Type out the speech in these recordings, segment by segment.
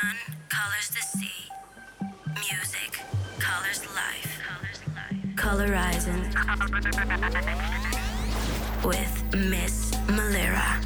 sun colors the sea. Music colors life. Colorizing with Miss Malira.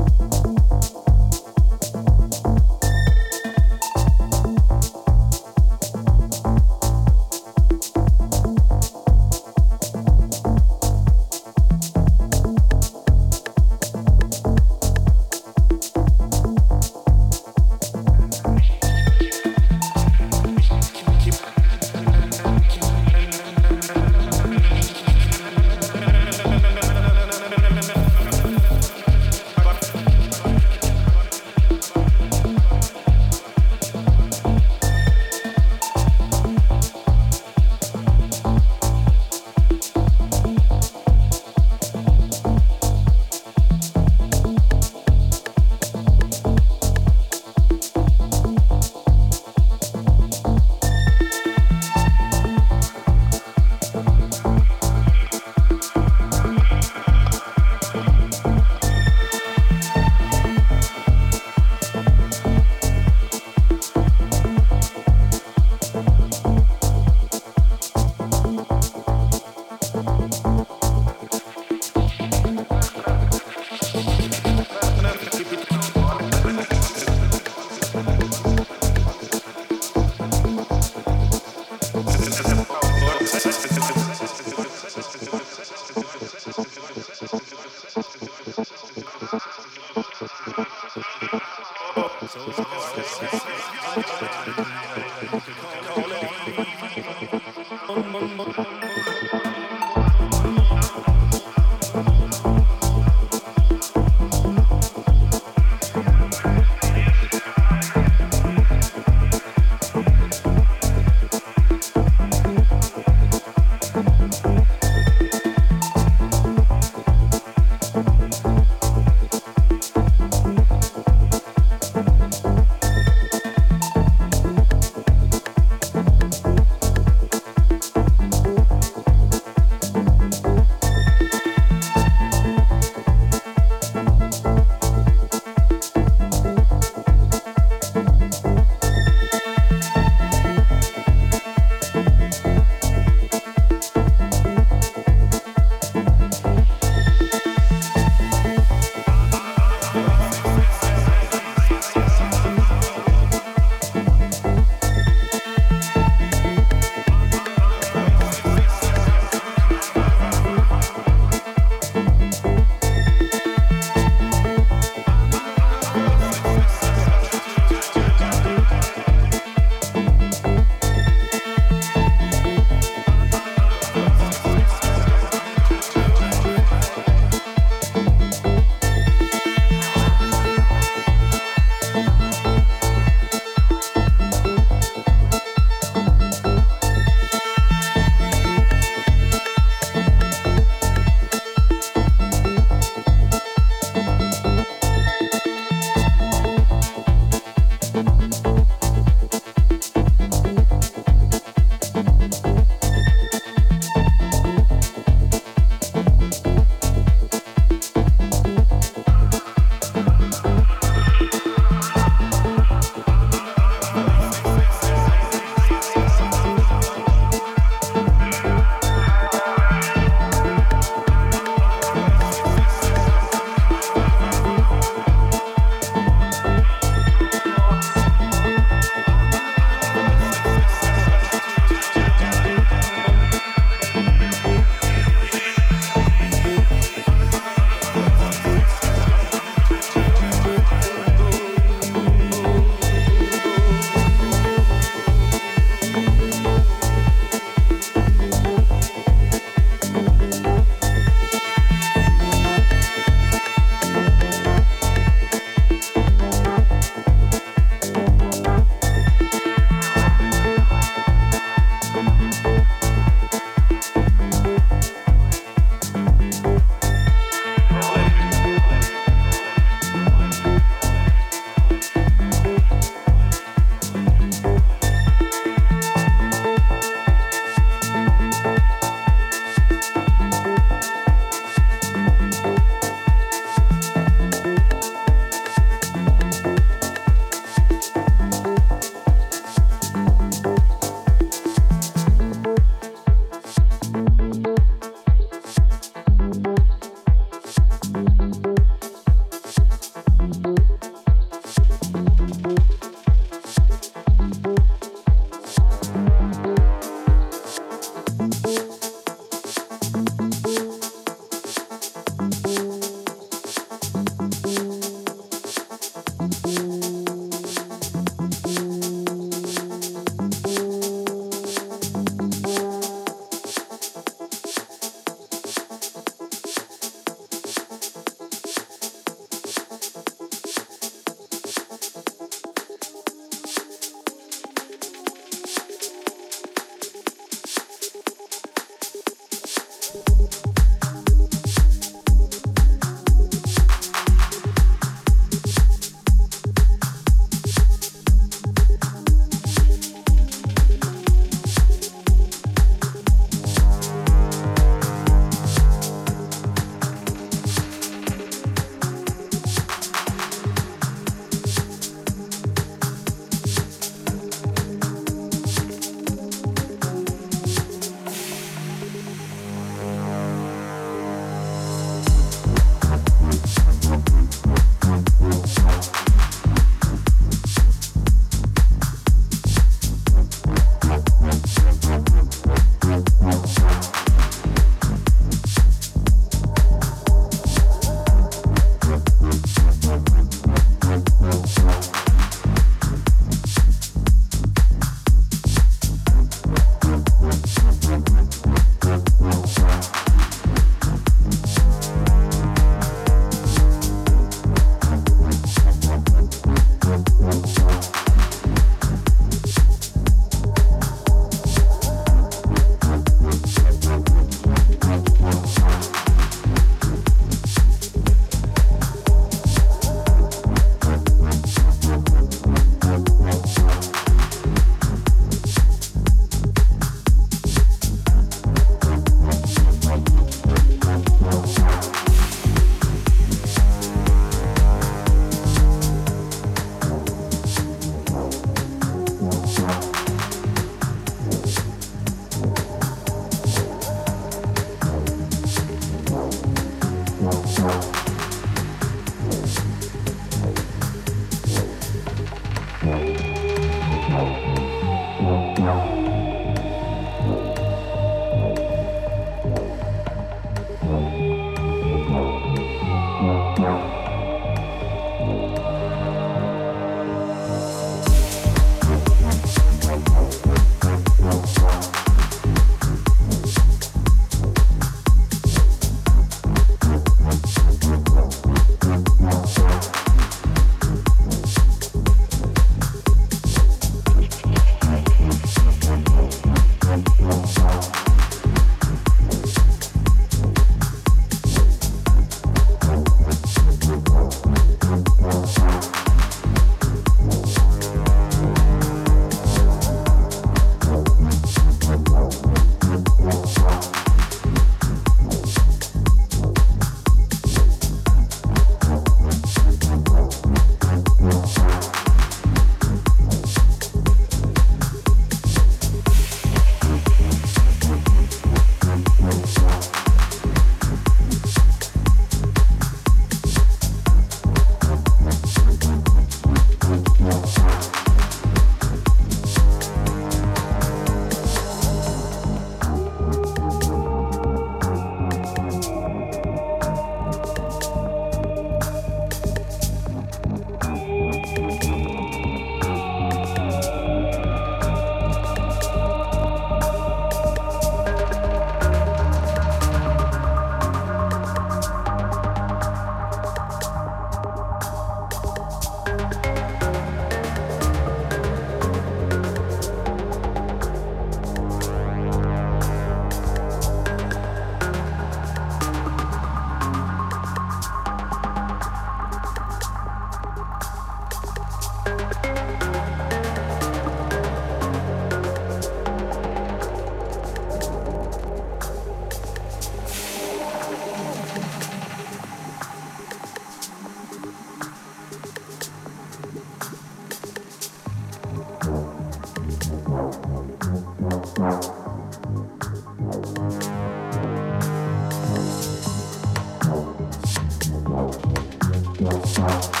Wow.